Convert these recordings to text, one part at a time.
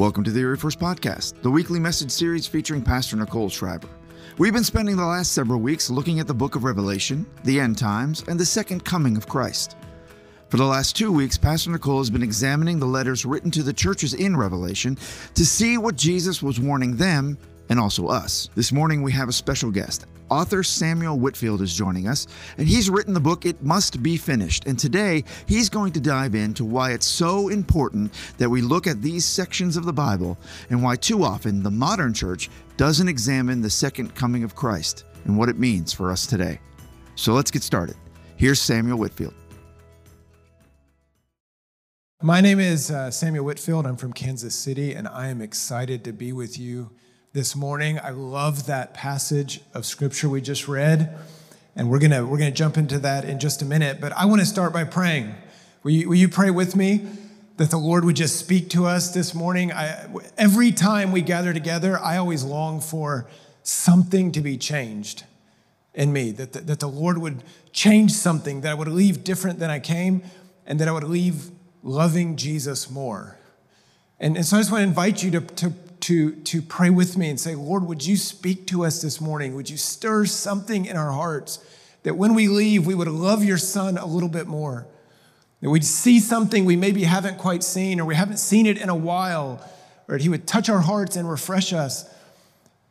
Welcome to the Erie First Podcast, the weekly message series featuring Pastor Nicole Schreiber. We've been spending the last several weeks looking at the book of Revelation, the end times, and the second coming of Christ. For the last two weeks, Pastor Nicole has been examining the letters written to the churches in Revelation to see what Jesus was warning them and also us. This morning, we have a special guest. Author Samuel Whitfield is joining us, and he's written the book It Must Be Finished. And today, he's going to dive into why it's so important that we look at these sections of the Bible and why too often the modern church doesn't examine the second coming of Christ and what it means for us today. So let's get started. Here's Samuel Whitfield. My name is uh, Samuel Whitfield. I'm from Kansas City, and I am excited to be with you this morning. I love that passage of scripture we just read, and we're gonna we're gonna jump into that in just a minute. But I want to start by praying. Will you, will you pray with me that the Lord would just speak to us this morning? I, every time we gather together, I always long for something to be changed in me. That the, that the Lord would change something. That I would leave different than I came, and that I would leave loving Jesus more. And, and so I just want to invite you to, to to, to pray with me and say, Lord, would you speak to us this morning? Would you stir something in our hearts that when we leave, we would love your son a little bit more? That we'd see something we maybe haven't quite seen or we haven't seen it in a while, or that he would touch our hearts and refresh us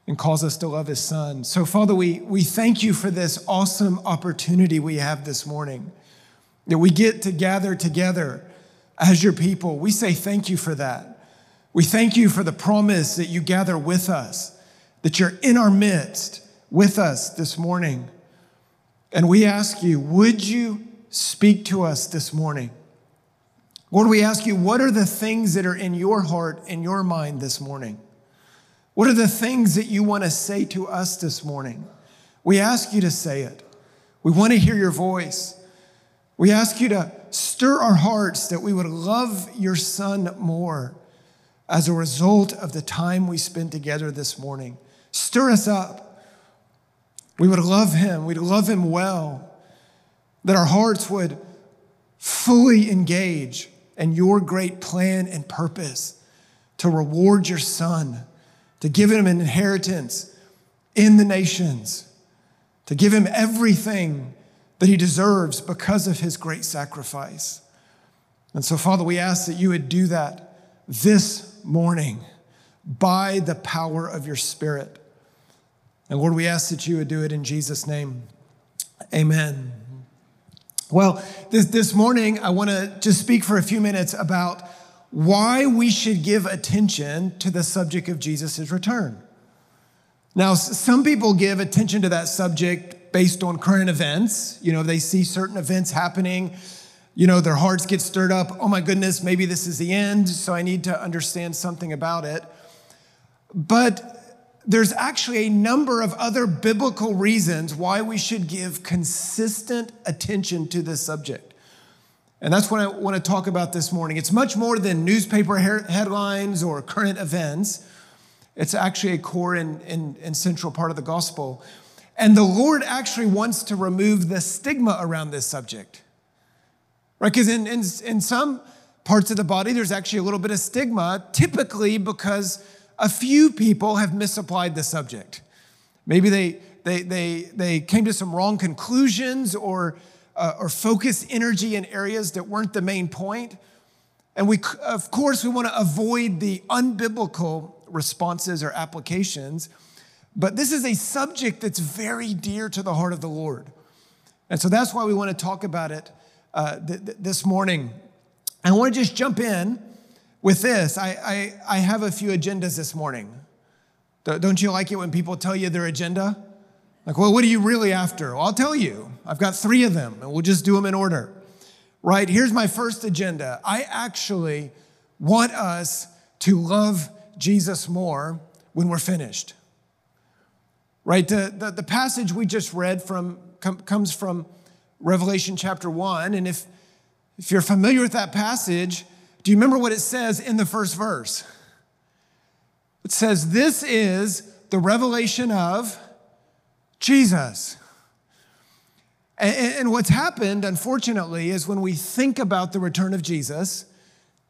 and cause us to love his son. So, Father, we, we thank you for this awesome opportunity we have this morning that we get to gather together as your people. We say thank you for that. We thank you for the promise that you gather with us, that you're in our midst with us this morning. And we ask you, would you speak to us this morning? Lord, we ask you, what are the things that are in your heart in your mind this morning? What are the things that you want to say to us this morning? We ask you to say it. We want to hear your voice. We ask you to stir our hearts that we would love your son more as a result of the time we spent together this morning. Stir us up. We would love him, we'd love him well, that our hearts would fully engage in your great plan and purpose to reward your son, to give him an inheritance in the nations, to give him everything that he deserves because of his great sacrifice. And so, Father, we ask that you would do that this morning by the power of your Spirit. And Lord, we ask that you would do it in Jesus' name. Amen. Well, this, this morning, I want to just speak for a few minutes about why we should give attention to the subject of Jesus' return. Now, some people give attention to that subject based on current events. You know, they see certain events happening you know, their hearts get stirred up. Oh my goodness, maybe this is the end, so I need to understand something about it. But there's actually a number of other biblical reasons why we should give consistent attention to this subject. And that's what I want to talk about this morning. It's much more than newspaper headlines or current events. It's actually a core and, and, and central part of the gospel. And the Lord actually wants to remove the stigma around this subject right? Because in, in, in some parts of the body, there's actually a little bit of stigma, typically because a few people have misapplied the subject. Maybe they, they, they, they came to some wrong conclusions or, uh, or focused energy in areas that weren't the main point. And we, of course, we want to avoid the unbiblical responses or applications. But this is a subject that's very dear to the heart of the Lord. And so that's why we want to talk about it uh, th- th- this morning. I want to just jump in with this. I, I, I have a few agendas this morning. Don't you like it when people tell you their agenda? Like, well, what are you really after? Well, I'll tell you. I've got three of them, and we'll just do them in order. Right? Here's my first agenda. I actually want us to love Jesus more when we're finished. Right? The, the, the passage we just read from com, comes from Revelation chapter 1. And if, if you're familiar with that passage, do you remember what it says in the first verse? It says, This is the revelation of Jesus. And, what's happened, unfortunately, is when we think about the return of Jesus,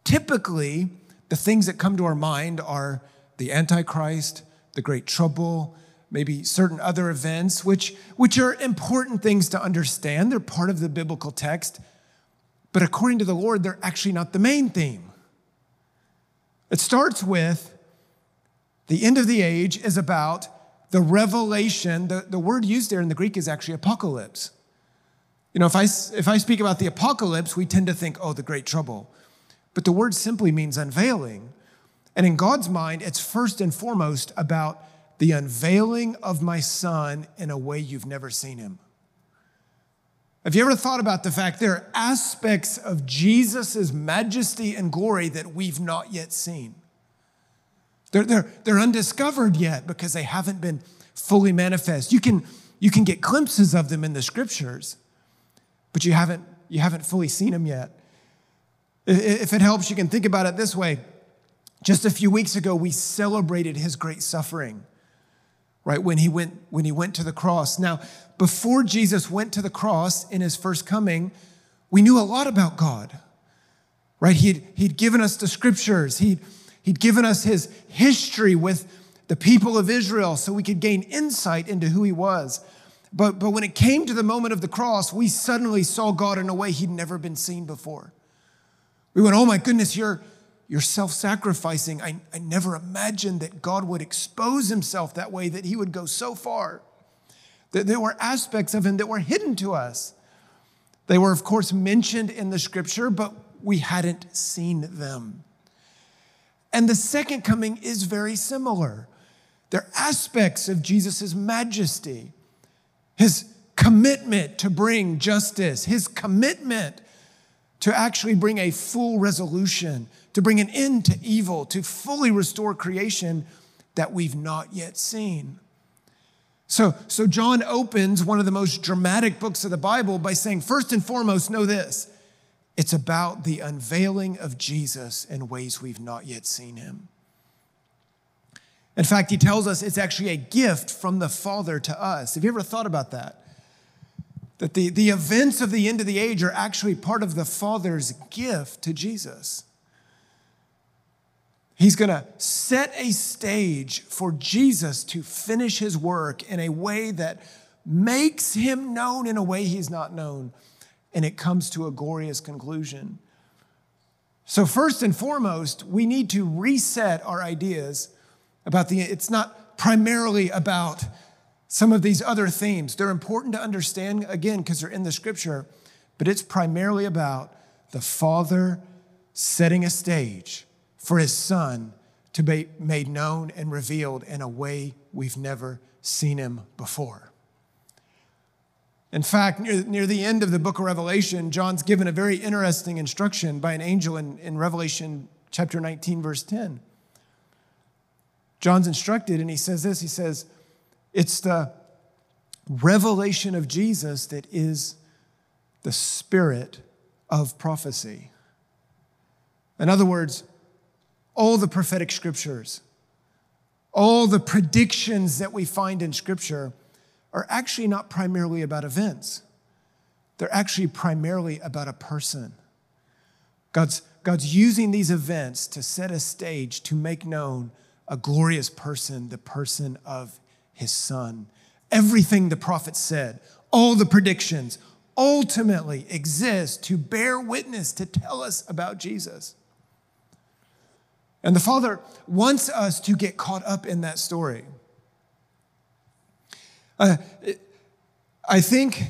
typically the things that come to our mind are the Antichrist, the Great Trouble, maybe certain other events, which, which are important things to understand. They're part of the biblical text. But according to the Lord, they're actually not the main theme. It starts with the end of the age is about the revelation. The, the word used there in the Greek is actually apocalypse. You know, if I, if I speak about the apocalypse, we tend to think, oh, the great trouble. But the word simply means unveiling. And in God's mind, it's first and foremost about the unveiling of my son in a way you've never seen him. Have you ever thought about the fact there are aspects of Jesus' majesty and glory that we've not yet seen? They're, they're, they're undiscovered yet because they haven't been fully manifest. You can, you can get glimpses of them in the scriptures, but you haven't, you haven't fully seen them yet. If it helps, you can think about it this way. Just a few weeks ago, we celebrated his great suffering, right? When he went, when he went to the cross. Now, before Jesus went to the cross in his first coming, we knew a lot about God, right? He'd, he'd given us the scriptures, he'd, he'd given us his history with the people of Israel so we could gain insight into who he was. But, but when it came to the moment of the cross, we suddenly saw God in a way he'd never been seen before. We went, oh my goodness, you're, you're self sacrificing. I, I never imagined that God would expose himself that way, that he would go so far. That there were aspects of him that were hidden to us. They were, of course, mentioned in the scripture, but we hadn't seen them. And the second coming is very similar. There are aspects of Jesus' majesty, his commitment to bring justice, his commitment to actually bring a full resolution, to bring an end to evil, to fully restore creation that we've not yet seen. So, so John opens one of the most dramatic books of the Bible by saying, first and foremost, know this it's about the unveiling of Jesus in ways we've not yet seen him. In fact, he tells us it's actually a gift from the Father to us. Have you ever thought about that? That the, the events of the end of the age are actually part of the Father's gift to Jesus. He's going to set a stage for Jesus to finish his work in a way that makes him known in a way he's not known, and it comes to a glorious conclusion. So, first and foremost, we need to reset our ideas about the, it's not primarily about some of these other themes. They're important to understand, again, because they're in the scripture, but it's primarily about the Father setting a stage for his Son to be made known and revealed in a way we've never seen him before. In fact, near, near the end of the book of Revelation, John's given a very interesting instruction by an angel in, in Revelation chapter 19, verse 10. John's instructed, and he says this he says, it's the revelation of Jesus that is the spirit of prophecy. In other words, all the prophetic scriptures, all the predictions that we find in scripture are actually not primarily about events. They're actually primarily about a person. God's, God's using these events to set a stage to make known a glorious person, the person of his son. Everything the prophet said, all the predictions, ultimately exist to bear witness, to tell us about Jesus. And the Father wants us to get caught up in that story. Uh, I think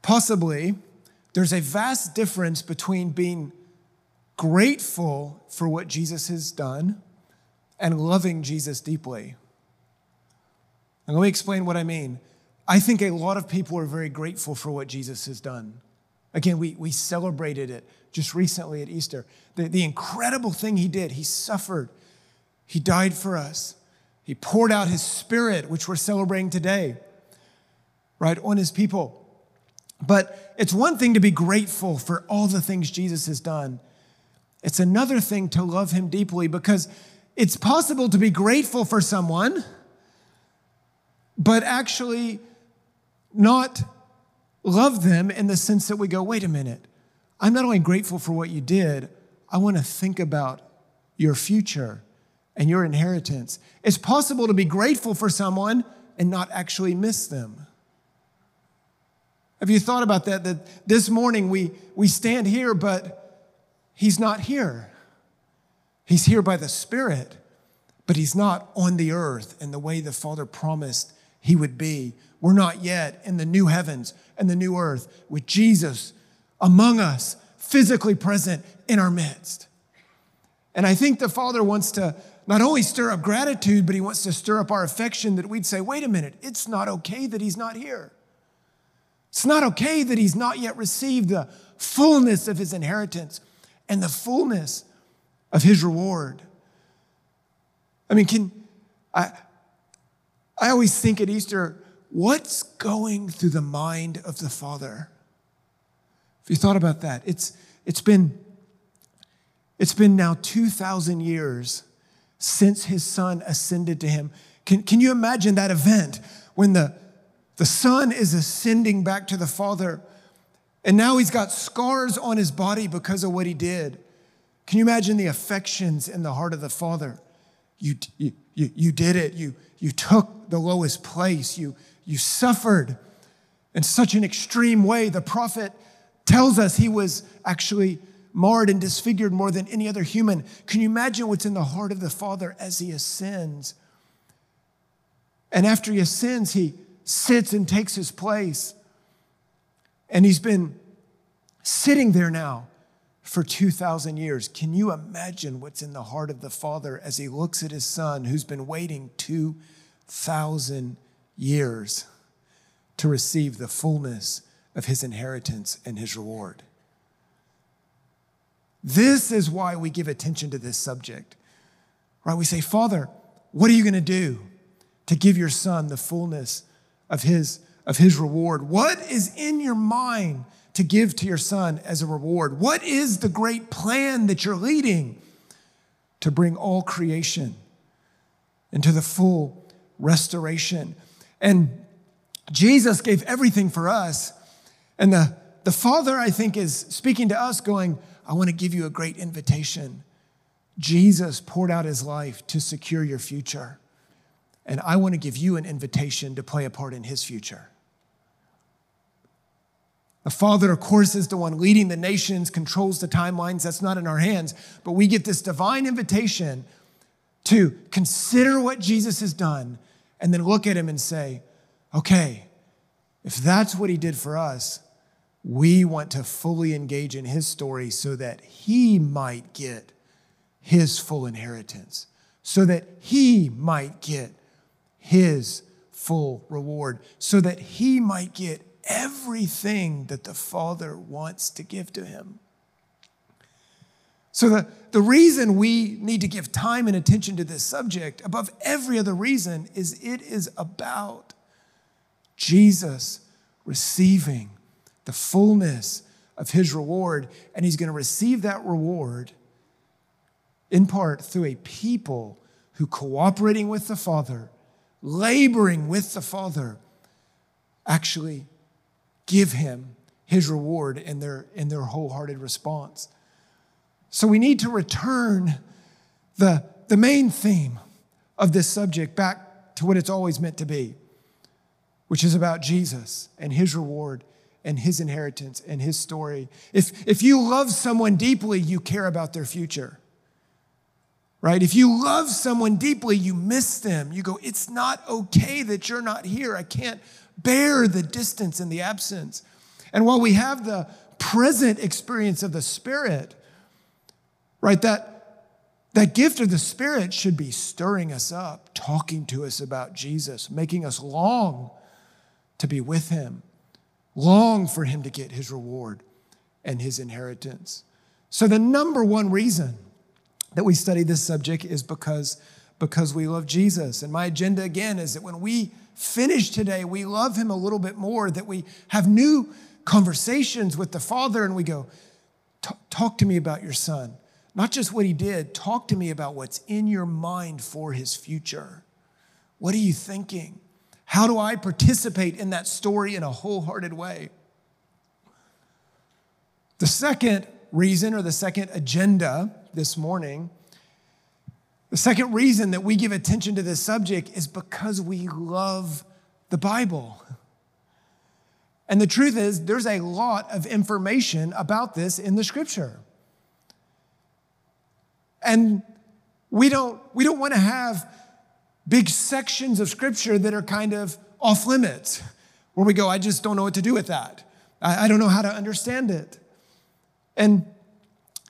possibly there's a vast difference between being grateful for what Jesus has done and loving Jesus deeply. And let me explain what I mean. I think a lot of people are very grateful for what Jesus has done. Again, we, we celebrated it just recently at Easter. The, the incredible thing he did, he suffered, he died for us, he poured out his spirit, which we're celebrating today, right, on his people. But it's one thing to be grateful for all the things Jesus has done. It's another thing to love him deeply because it's possible to be grateful for someone but actually not love them in the sense that we go, wait a minute, I'm not only grateful for what you did, I want to think about your future and your inheritance. It's possible to be grateful for someone and not actually miss them. Have you thought about that? That this morning we, we stand here, but he's not here. He's here by the Spirit, but he's not on the earth in the way the Father promised he would be. We're not yet in the new heavens and the new earth with Jesus among us, physically present in our midst. And I think the Father wants to not only stir up gratitude, but he wants to stir up our affection that we'd say, wait a minute, it's not okay that he's not here. It's not okay that he's not yet received the fullness of his inheritance and the fullness of his reward. I mean, can I I always think at Easter, what's going through the mind of the Father? If you thought about that, it's it's been it's been now 2,000 years since his son ascended to him. Can, can you imagine that event when the, the son is ascending back to the father and now he's got scars on his body because of what he did? Can you imagine the affections in the heart of the father? You, you, you, did it. You, you took the lowest place. You, you suffered in such an extreme way. The prophet tells us he was actually marred and disfigured more than any other human. Can you imagine what's in the heart of the Father as he ascends? And after he ascends, he sits and takes his place. And he's been sitting there now for 2,000 years. Can you imagine what's in the heart of the Father as he looks at his son who's been waiting 2,000 years to receive the fullness of his inheritance and his reward? This is why we give attention to this subject. Right? We say, Father, what are you going to do to give your son the fullness of his, of his reward? What is in your mind to give to your son as a reward? What is the great plan that you're leading to bring all creation into the full restoration? And Jesus gave everything for us. And the, the Father, I think, is speaking to us, going, I want to give you a great invitation. Jesus poured out his life to secure your future. And I want to give you an invitation to play a part in his future. The Father, of course, is the one leading the nations, controls the timelines. That's not in our hands. But we get this divine invitation to consider what Jesus has done and then look at him and say, okay, if that's what he did for us, we want to fully engage in his story so that he might get his full inheritance, so that he might get his full reward, so that he might get everything that the Father wants to give to him. So, the, the reason we need to give time and attention to this subject, above every other reason, is it is about Jesus receiving the fullness of his reward, and he's going to receive that reward in part through a people who cooperating with the Father, laboring with the Father, actually give him his reward in their, in their wholehearted response. So we need to return the, the main theme of this subject back to what it's always meant to be, which is about Jesus and his reward and his inheritance and his story. If, if you love someone deeply, you care about their future. Right? If you love someone deeply, you miss them. You go, it's not okay that you're not here. I can't bear the distance and the absence. And while we have the present experience of the Spirit, right, that, that gift of the Spirit should be stirring us up, talking to us about Jesus, making us long to be with Him long for him to get his reward and his inheritance. So, the number one reason that we study this subject is because, because we love Jesus. And my agenda again is that when we finish today, we love him a little bit more, that we have new conversations with the Father and we go, Talk to me about your son. Not just what he did, talk to me about what's in your mind for his future. What are you thinking? How do I participate in that story in a wholehearted way? The second reason or the second agenda this morning The second reason that we give attention to this subject is because we love the Bible. And the truth is, there's a lot of information about this in the scripture. And we don't, we don't want to have big sections of scripture that are kind of off limits, where we go, I just don't know what to do with that. I, I don't know how to understand it. And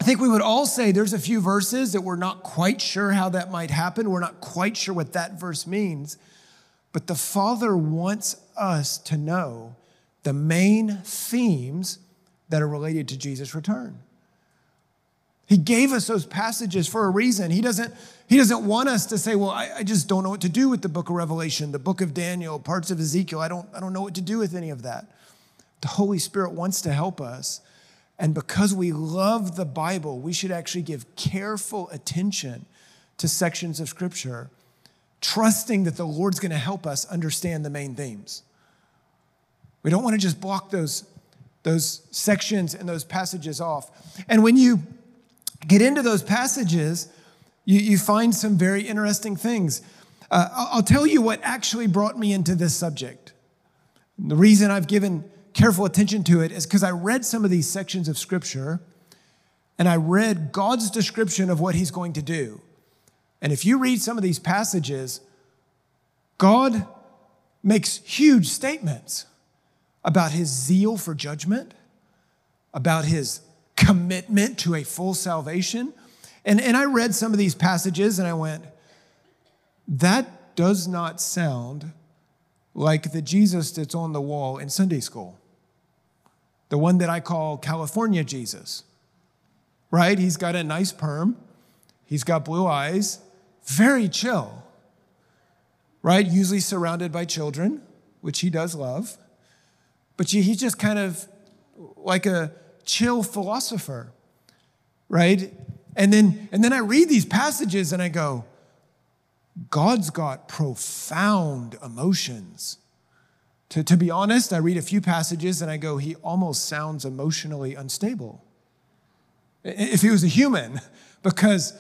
I think we would all say there's a few verses that we're not quite sure how that might happen. We're not quite sure what that verse means. But the Father wants us to know the main themes that are related to Jesus' return. He gave us those passages for a reason. He doesn't, he doesn't want us to say, well, I, I, just don't know what to do with the book of Revelation, the book of Daniel, parts of Ezekiel. I don't, I don't know what to do with any of that. The Holy Spirit wants to help us. And because we love the Bible, we should actually give careful attention to sections of Scripture, trusting that the Lord's going to help us understand the main themes. We don't want to just block those, those sections and those passages off. And when you get into those passages, you, you find some very interesting things. Uh, I'll tell you what actually brought me into this subject. The reason I've given careful attention to it is because I read some of these sections of scripture and I read God's description of what he's going to do. And if you read some of these passages, God makes huge statements about his zeal for judgment, about his commitment to a full salvation. And, and I read some of these passages and I went, that does not sound like the Jesus that's on the wall in Sunday school. The one that I call California Jesus, right? He's got a nice perm, he's got blue eyes, very chill, right? Usually surrounded by children, which he does love. But he's just kind of like a chill philosopher, right? And then, and then I read these passages and I go, God's got profound emotions. To, to be honest, I read a few passages and I go, he almost sounds emotionally unstable. If he was a human, because,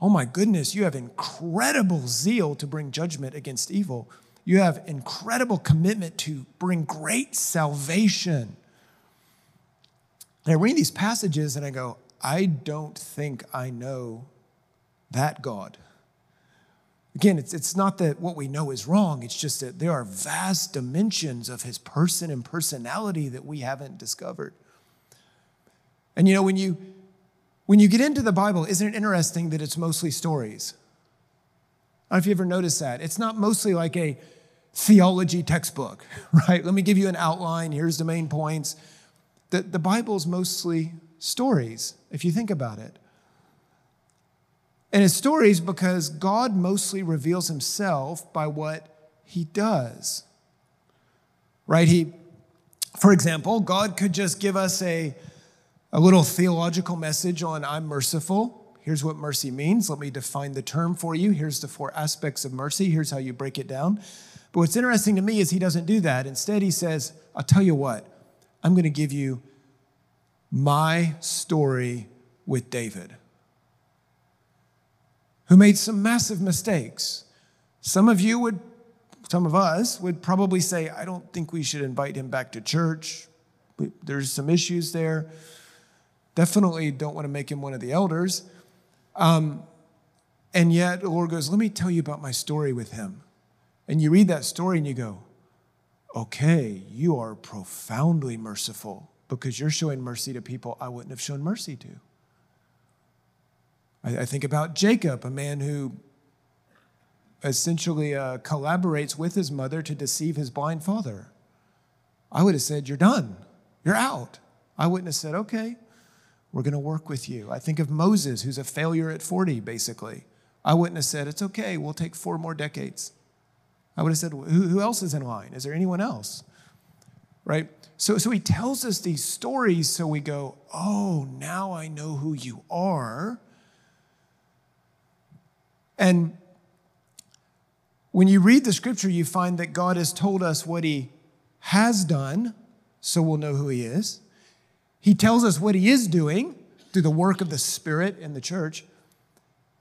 oh my goodness, you have incredible zeal to bring judgment against evil. You have incredible commitment to bring great salvation. And I read these passages and I go, I don't think I know that God. Again, it's, it's not that what we know is wrong, it's just that there are vast dimensions of his person and personality that we haven't discovered. And you know, when you when you get into the Bible, isn't it interesting that it's mostly stories? I don't know if you ever noticed that. It's not mostly like a theology textbook, right? Let me give you an outline. Here's the main points. The, the Bible is mostly stories, if you think about it. And it's stories because God mostly reveals himself by what he does. Right? He, for example, God could just give us a, a little theological message on I'm merciful. Here's what mercy means. Let me define the term for you. Here's the four aspects of mercy. Here's how you break it down. But what's interesting to me is he doesn't do that. Instead, he says, I'll tell you what, I'm going to give you my story with David, who made some massive mistakes. Some of you would, some of us would probably say, I don't think we should invite him back to church. There's some issues there. Definitely don't want to make him one of the elders. Um, and yet, the Lord goes, Let me tell you about my story with him. And you read that story and you go, Okay, you are profoundly merciful because you're showing mercy to people I wouldn't have shown mercy to. I, I think about Jacob, a man who essentially uh, collaborates with his mother to deceive his blind father. I would have said, You're done, you're out. I wouldn't have said, Okay, we're going to work with you. I think of Moses, who's a failure at 40, basically. I wouldn't have said, It's okay, we'll take four more decades. I would have said, Who, who else is in line? Is there anyone else? Right? So, so he tells us these stories so we go, oh, now I know who you are. And when you read the scripture, you find that God has told us what he has done, so we'll know who he is. He tells us what he is doing through the work of the Spirit in the church.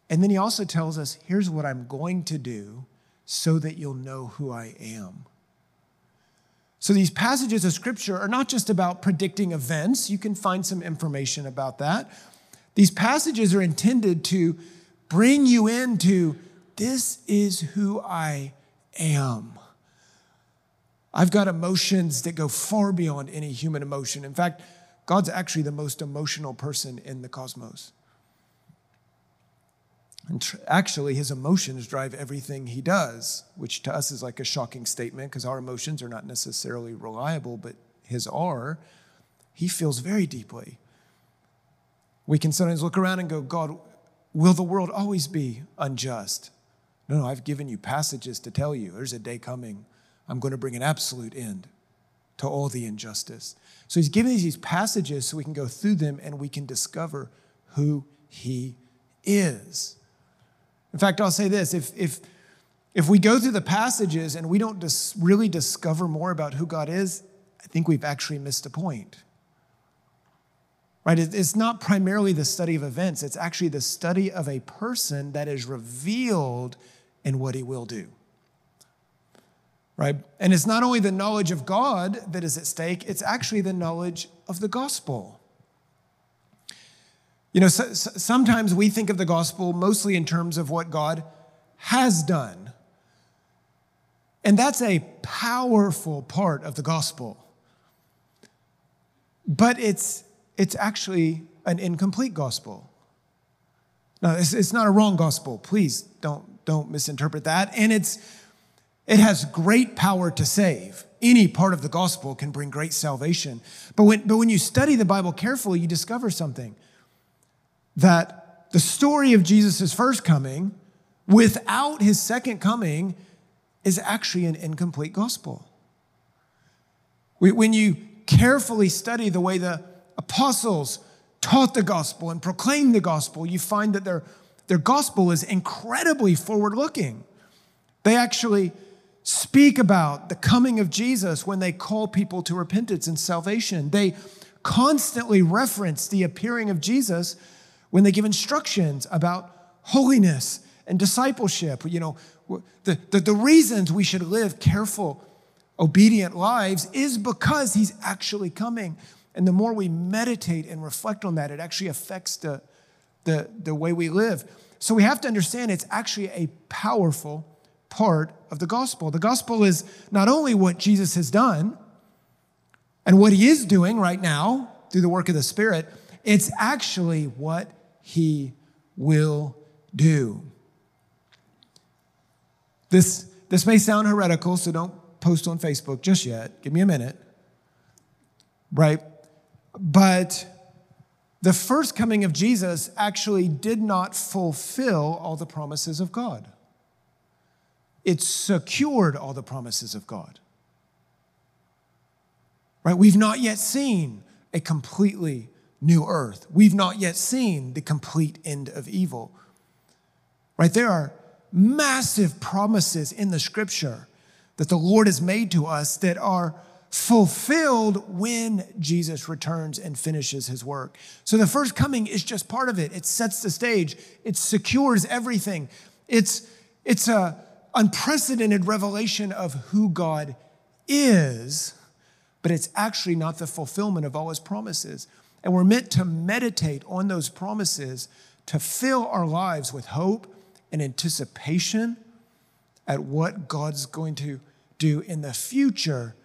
And then he also tells us here's what I'm going to do so that you'll know who I am. So these passages of scripture are not just about predicting events, you can find some information about that. These passages are intended to bring you into this is who I am. I've got emotions that go far beyond any human emotion. In fact, God's actually the most emotional person in the cosmos. And tr- actually, his emotions drive everything he does, which to us is like a shocking statement because our emotions are not necessarily reliable, but his are. He feels very deeply. We can sometimes look around and go, God, will the world always be unjust? No, no, I've given you passages to tell you there's a day coming. I'm going to bring an absolute end to all the injustice. So he's giving these passages so we can go through them and we can discover who he is. In fact, I'll say this if, if, if we go through the passages and we don't dis- really discover more about who God is, I think we've actually missed a point. Right? It's not primarily the study of events, it's actually the study of a person that is revealed in what he will do. Right? And it's not only the knowledge of God that is at stake, it's actually the knowledge of the gospel. You know, so, so sometimes we think of the gospel mostly in terms of what God has done. And that's a powerful part of the gospel. But it's, it's actually an incomplete gospel. Now, it's, it's not a wrong gospel. Please don't, don't misinterpret that. And it's, it has great power to save. Any part of the gospel can bring great salvation. But when, but when you study the Bible carefully, you discover something that the story of Jesus' first coming without his second coming is actually an incomplete gospel. When you carefully study the way the apostles taught the gospel and proclaimed the gospel, you find that their, their gospel is incredibly forward looking. They actually speak about the coming of Jesus when they call people to repentance and salvation. They constantly reference the appearing of Jesus when they give instructions about holiness and discipleship, you know, the, the, the reasons we should live careful, obedient lives is because he's actually coming. And the more we meditate and reflect on that, it actually affects the, the, the way we live. So we have to understand it's actually a powerful part of the gospel. The gospel is not only what Jesus has done and what he is doing right now through the work of the Spirit, it's actually what he will do. This, this may sound heretical, so don't post on Facebook just yet. Give me a minute. Right? But the first coming of Jesus actually did not fulfill all the promises of God, it secured all the promises of God. Right? We've not yet seen a completely new earth. We've not yet seen the complete end of evil. Right? There are massive promises in the scripture that the Lord has made to us that are fulfilled when Jesus returns and finishes his work. So the first coming is just part of it. It sets the stage. It secures everything. It's it's a unprecedented revelation of who God is, but it's actually not the fulfillment of all his promises. And we're meant to meditate on those promises to fill our lives with hope and anticipation at what God's going to do in the future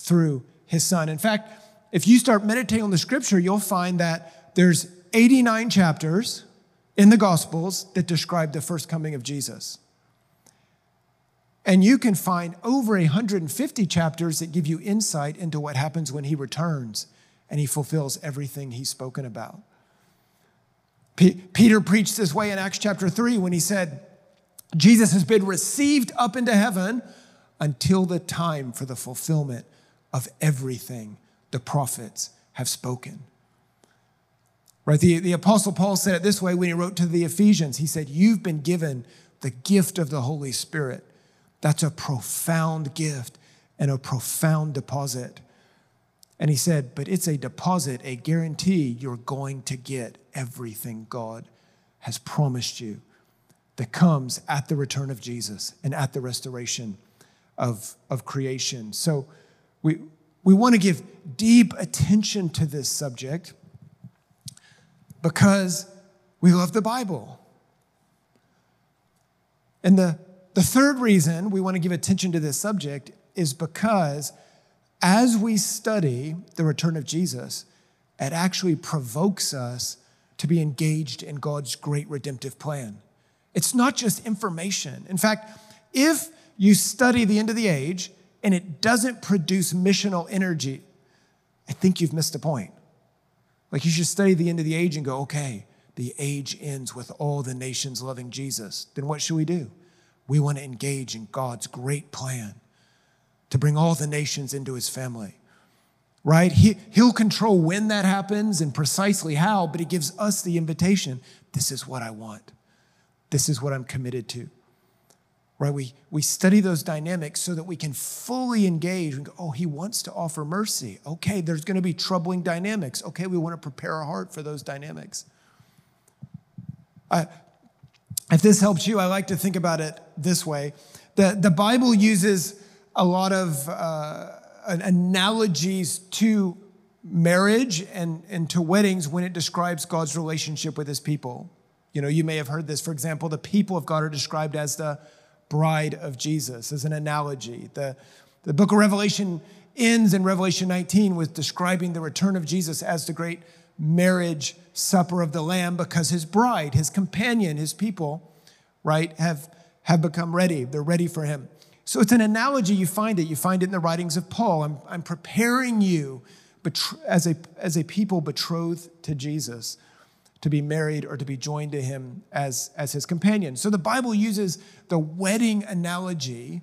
through his son. In fact, if you start meditating on the scripture, you'll find that there's 89 chapters in the gospels that describe the first coming of Jesus. And you can find over 150 chapters that give you insight into what happens when he returns and he fulfills everything he's spoken about. P- Peter preached this way in Acts chapter 3 when he said, Jesus has been received up into heaven until the time for the fulfillment of everything the prophets have spoken. Right? The, the Apostle Paul said it this way when he wrote to the Ephesians. He said, You've been given the gift of the Holy Spirit. That's a profound gift and a profound deposit. And he said, But it's a deposit, a guarantee you're going to get everything God has promised you that comes at the return of Jesus and at the restoration of, of creation. So we, we want to give deep attention to this subject because we love the Bible. And the, the third reason we want to give attention to this subject is because as we study the return of Jesus, it actually provokes us to be engaged in God's great redemptive plan. It's not just information. In fact, if you study the end of the age and it doesn't produce missional energy, I think you've missed a point. Like you should study the end of the age and go, okay, the age ends with all the nations loving Jesus. Then what should we do? We want to engage in God's great plan to bring all the nations into his family. Right? He, he'll control when that happens and precisely how, but he gives us the invitation. This is what I want. This is what I'm committed to. Right? We, we study those dynamics so that we can fully engage and go, oh, he wants to offer mercy. Okay, there's going to be troubling dynamics. Okay, we want to prepare our heart for those dynamics. If this helps you, I like to think about it this way. The, the Bible uses a lot of uh, analogies to marriage and, and to weddings when it describes God's relationship with his people. You know, you may have heard this. For example, the people of God are described as the bride of Jesus, as an analogy. The, the book of Revelation ends in Revelation 19 with describing the return of Jesus as the great marriage supper of the Lamb because his bride, his companion, his people, right, have, have become ready. They're ready for him. So it's an analogy. You find it. You find it in the writings of Paul. I'm, I'm preparing you as, a, as a people betrothed to Jesus to be married or to be joined to him as, as his companion. So the Bible uses the wedding analogy,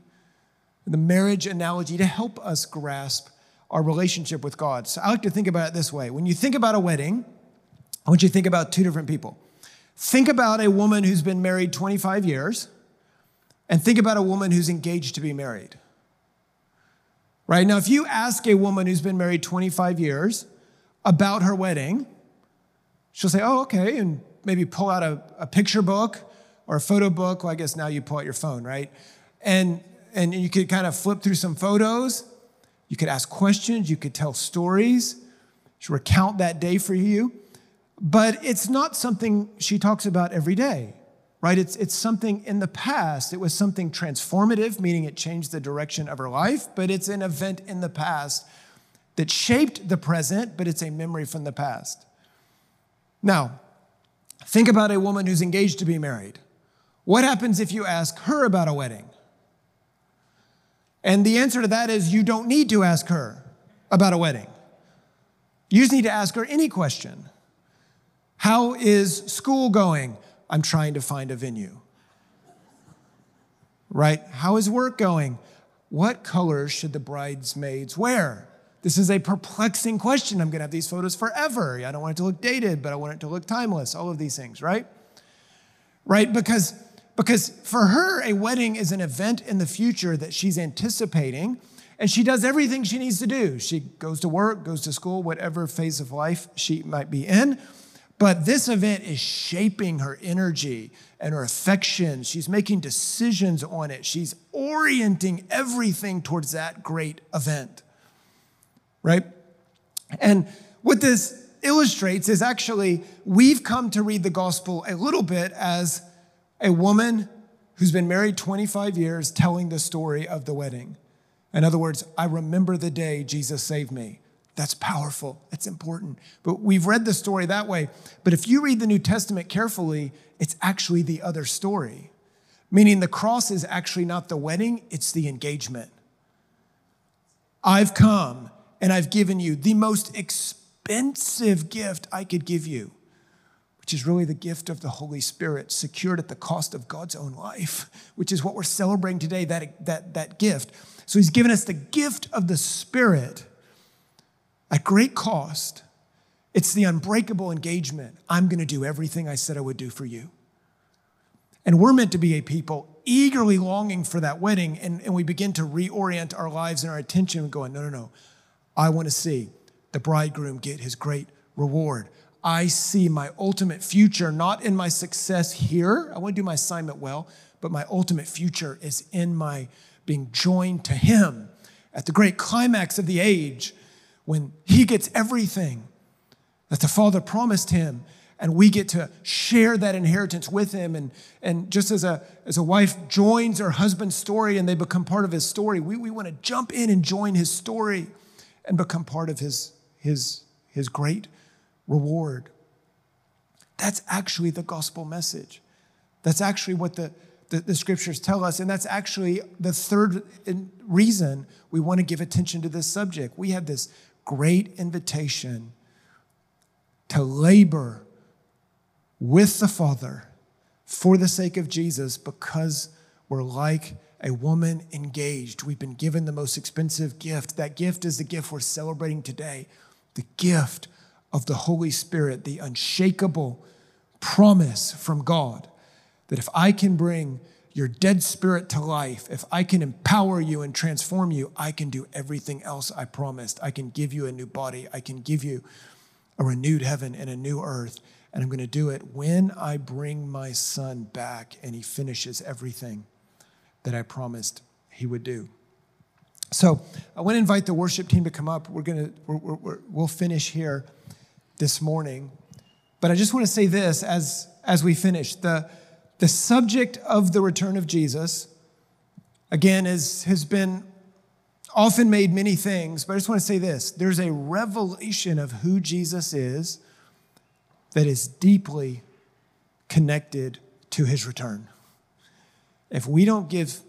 the marriage analogy, to help us grasp our relationship with God. So I like to think about it this way when you think about a wedding, I want you to think about two different people. Think about a woman who's been married 25 years, and think about a woman who's engaged to be married. Right? Now, if you ask a woman who's been married 25 years about her wedding, she'll say, Oh, okay, and maybe pull out a, a picture book or a photo book. Well, I guess now you pull out your phone, right? And, and you could kind of flip through some photos. You could ask questions. You could tell stories. She'll recount that day for you. But it's not something she talks about every day, right? It's, it's something in the past. It was something transformative, meaning it changed the direction of her life, but it's an event in the past that shaped the present, but it's a memory from the past. Now, think about a woman who's engaged to be married. What happens if you ask her about a wedding? And the answer to that is you don't need to ask her about a wedding. You just need to ask her any question. How is school going? I'm trying to find a venue. Right? How is work going? What colors should the bridesmaids wear? This is a perplexing question. I'm going to have these photos forever. I don't want it to look dated, but I want it to look timeless. All of these things, right? Right? Because, because for her, a wedding is an event in the future that she's anticipating, and she does everything she needs to do. She goes to work, goes to school, whatever phase of life she might be in. But this event is shaping her energy and her affections. She's making decisions on it. She's orienting everything towards that great event right? And what this illustrates is actually we've come to read the gospel a little bit as a woman who's been married 25 years telling the story of the wedding. In other words, I remember the day Jesus saved me. That's powerful. It's important. But we've read the story that way. But if you read the New Testament carefully, it's actually the other story, meaning the cross is actually not the wedding, it's the engagement. I've come and I've given you the most expensive gift I could give you, which is really the gift of the Holy Spirit, secured at the cost of God's own life, which is what we're celebrating today, that, that, that gift. So he's given us the gift of the Spirit at great cost. It's the unbreakable engagement. I'm going to do everything I said I would do for you. And we're meant to be a people eagerly longing for that wedding, and, and we begin to reorient our lives and our attention, going, no, no, no. I want to see the bridegroom get his great reward. I see my ultimate future not in my success here. I want to do my assignment well, but my ultimate future is in my being joined to Him at the great climax of the age when He gets everything that the Father promised Him and we get to share that inheritance with him and, and just as a, as a wife joins her husband's story and they become part of his story we, we want to jump in and join his story and become part of his, his, his great reward. That's actually the gospel message. That's actually what the, the, the scriptures tell us and that's actually the third reason we want to give attention to this subject. We have this great invitation to labor with the Father for the sake of Jesus because we're like a woman engaged. We've been given the most expensive gift. That gift is the gift we're celebrating today the gift of the Holy Spirit, the unshakable promise from God that if I can bring your dead spirit to life, if I can empower you and transform you, I can do everything else I promised. I can give you a new body, I can give you a renewed heaven and a new earth. And I'm going to do it when I bring my son back and he finishes everything that I promised he would do. So I want to invite the worship team to come up. We're we're, we're, we'll finish here this morning. But I just want to say this as, as we finish. The, the subject of the return of Jesus, again, is, has been often made many things, but I just want to say this there's a revelation of who Jesus is that is deeply connected to his return. If we don't give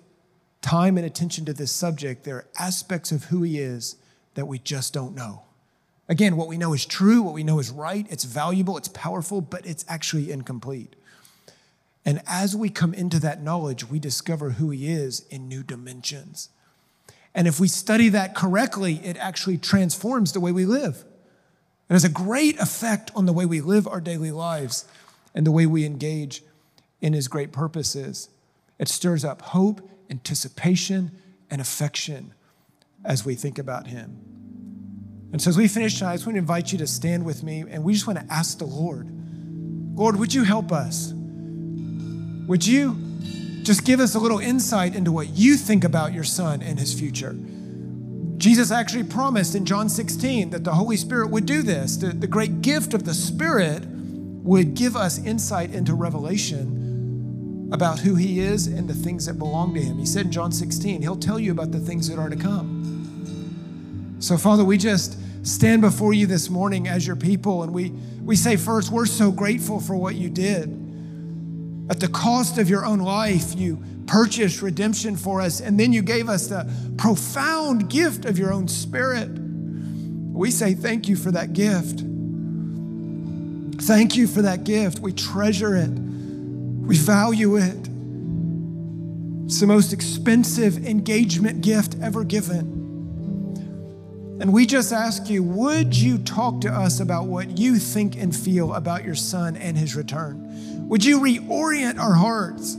time and attention to this subject, there are aspects of who he is that we just don't know. Again, what we know is true, what we know is right, it's valuable, it's powerful, but it's actually incomplete. And as we come into that knowledge, we discover who he is in new dimensions. And if we study that correctly, it actually transforms the way we live. It has a great effect on the way we live our daily lives and the way we engage in His great purposes. It stirs up hope, anticipation, and affection as we think about Him. And so, as we finish tonight, I just want to invite you to stand with me and we just want to ask the Lord Lord, would you help us? Would you just give us a little insight into what you think about your son and his future? Jesus actually promised in John 16 that the Holy Spirit would do this. The, the great gift of the Spirit would give us insight into revelation about who He is and the things that belong to Him. He said in John 16, He'll tell you about the things that are to come. So, Father, we just stand before you this morning as your people and we, we say, first, we're so grateful for what you did. At the cost of your own life, you purchased redemption for us, and then you gave us the profound gift of your own spirit. We say thank you for that gift. Thank you for that gift. We treasure it, we value it. It's the most expensive engagement gift ever given. And we just ask you, would you talk to us about what you think and feel about your son and his return? Would you reorient our hearts?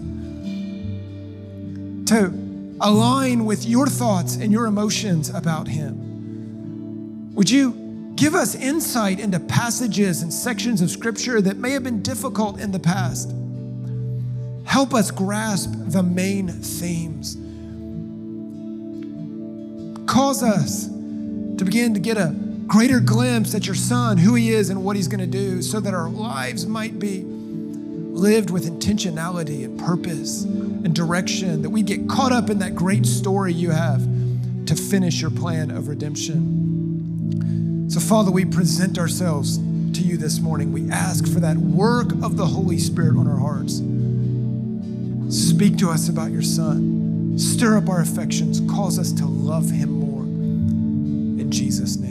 to align with your thoughts and your emotions about Him. Would you give us insight into passages and sections of Scripture that may have been difficult in the past? Help us grasp the main themes. Cause us to begin to get a greater glimpse at your Son, who He is, and what He's going to do, so that our lives might be lived with intentionality and purpose and direction, that we get caught up in that great story you have to finish your plan of redemption. So, Father, we present ourselves to you this morning. We ask for that work of the Holy Spirit on our hearts. Speak to us about your Son. Stir up our affections. Cause us to love him more. In Jesus' name.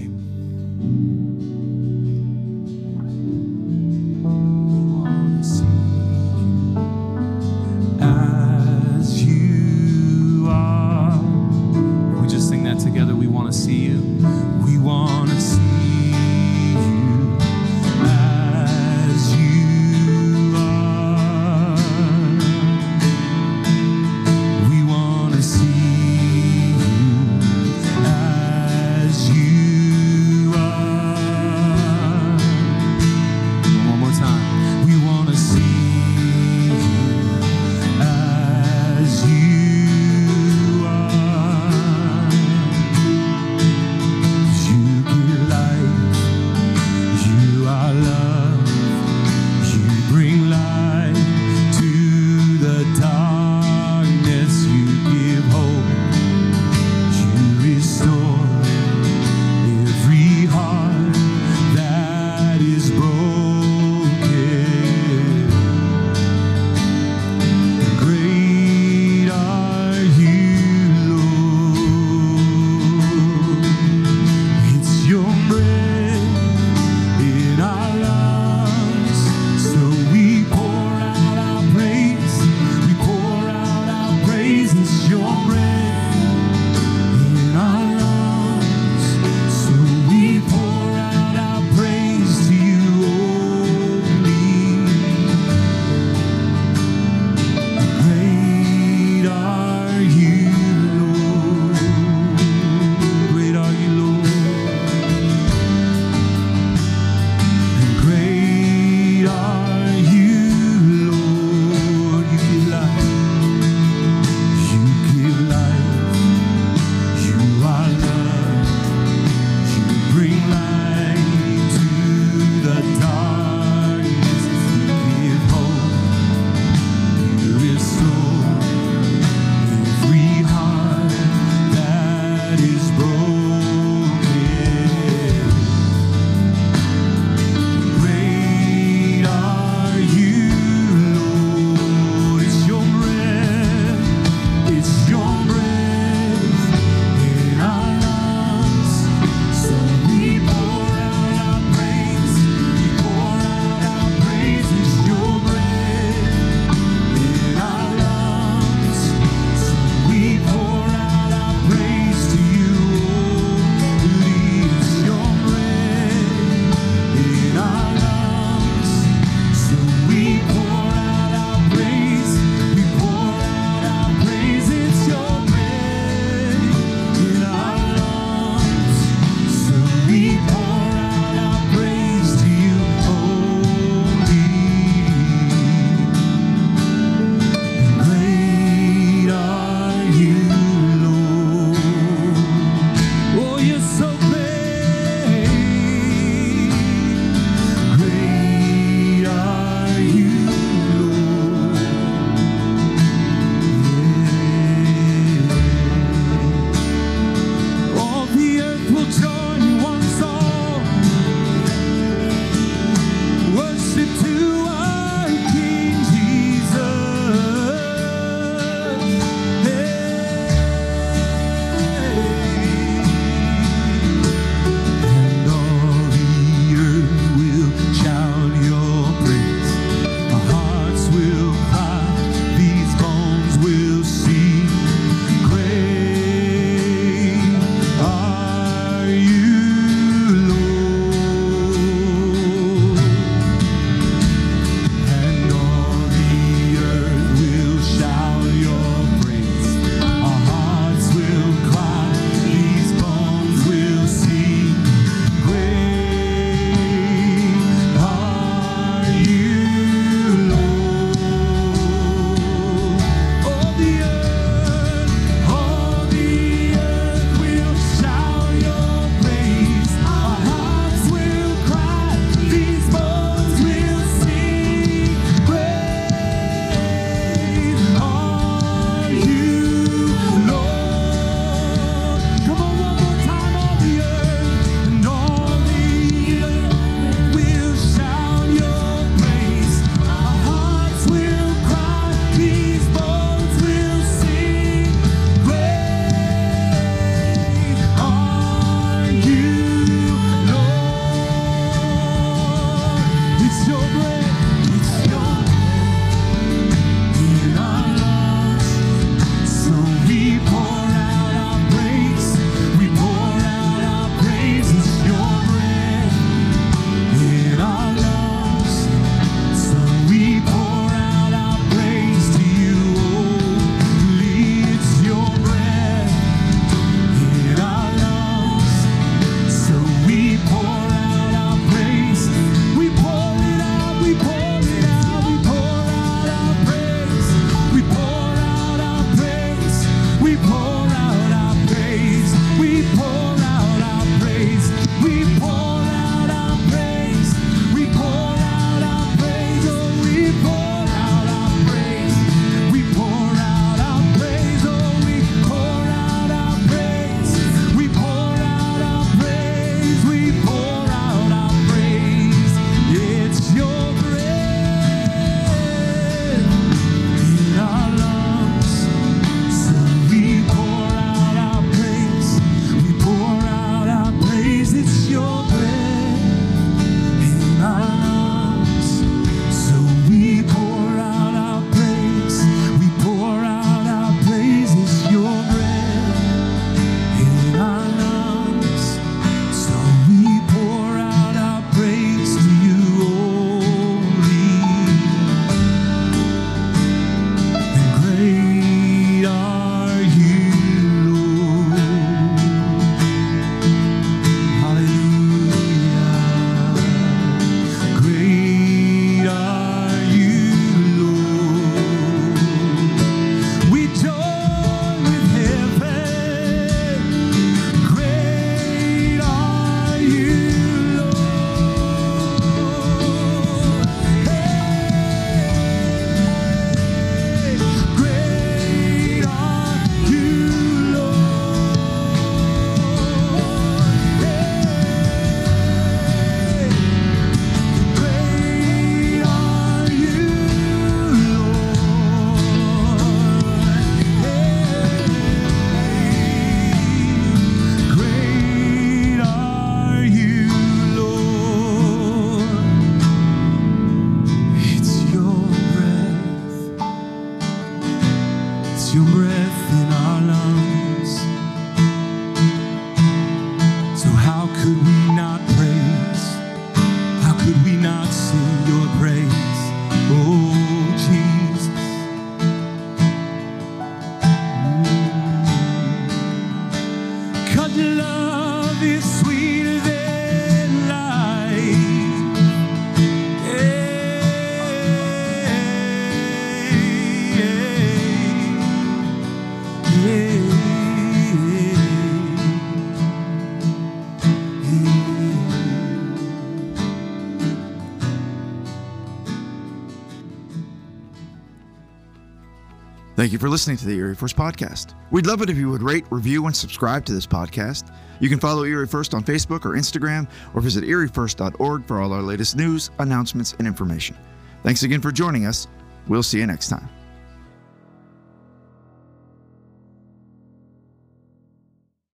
For listening to the Erie First Podcast. We'd love it if you would rate, review, and subscribe to this podcast. You can follow Erie First on Facebook or Instagram, or visit eriefirst.org for all our latest news, announcements, and information. Thanks again for joining us. We'll see you next time.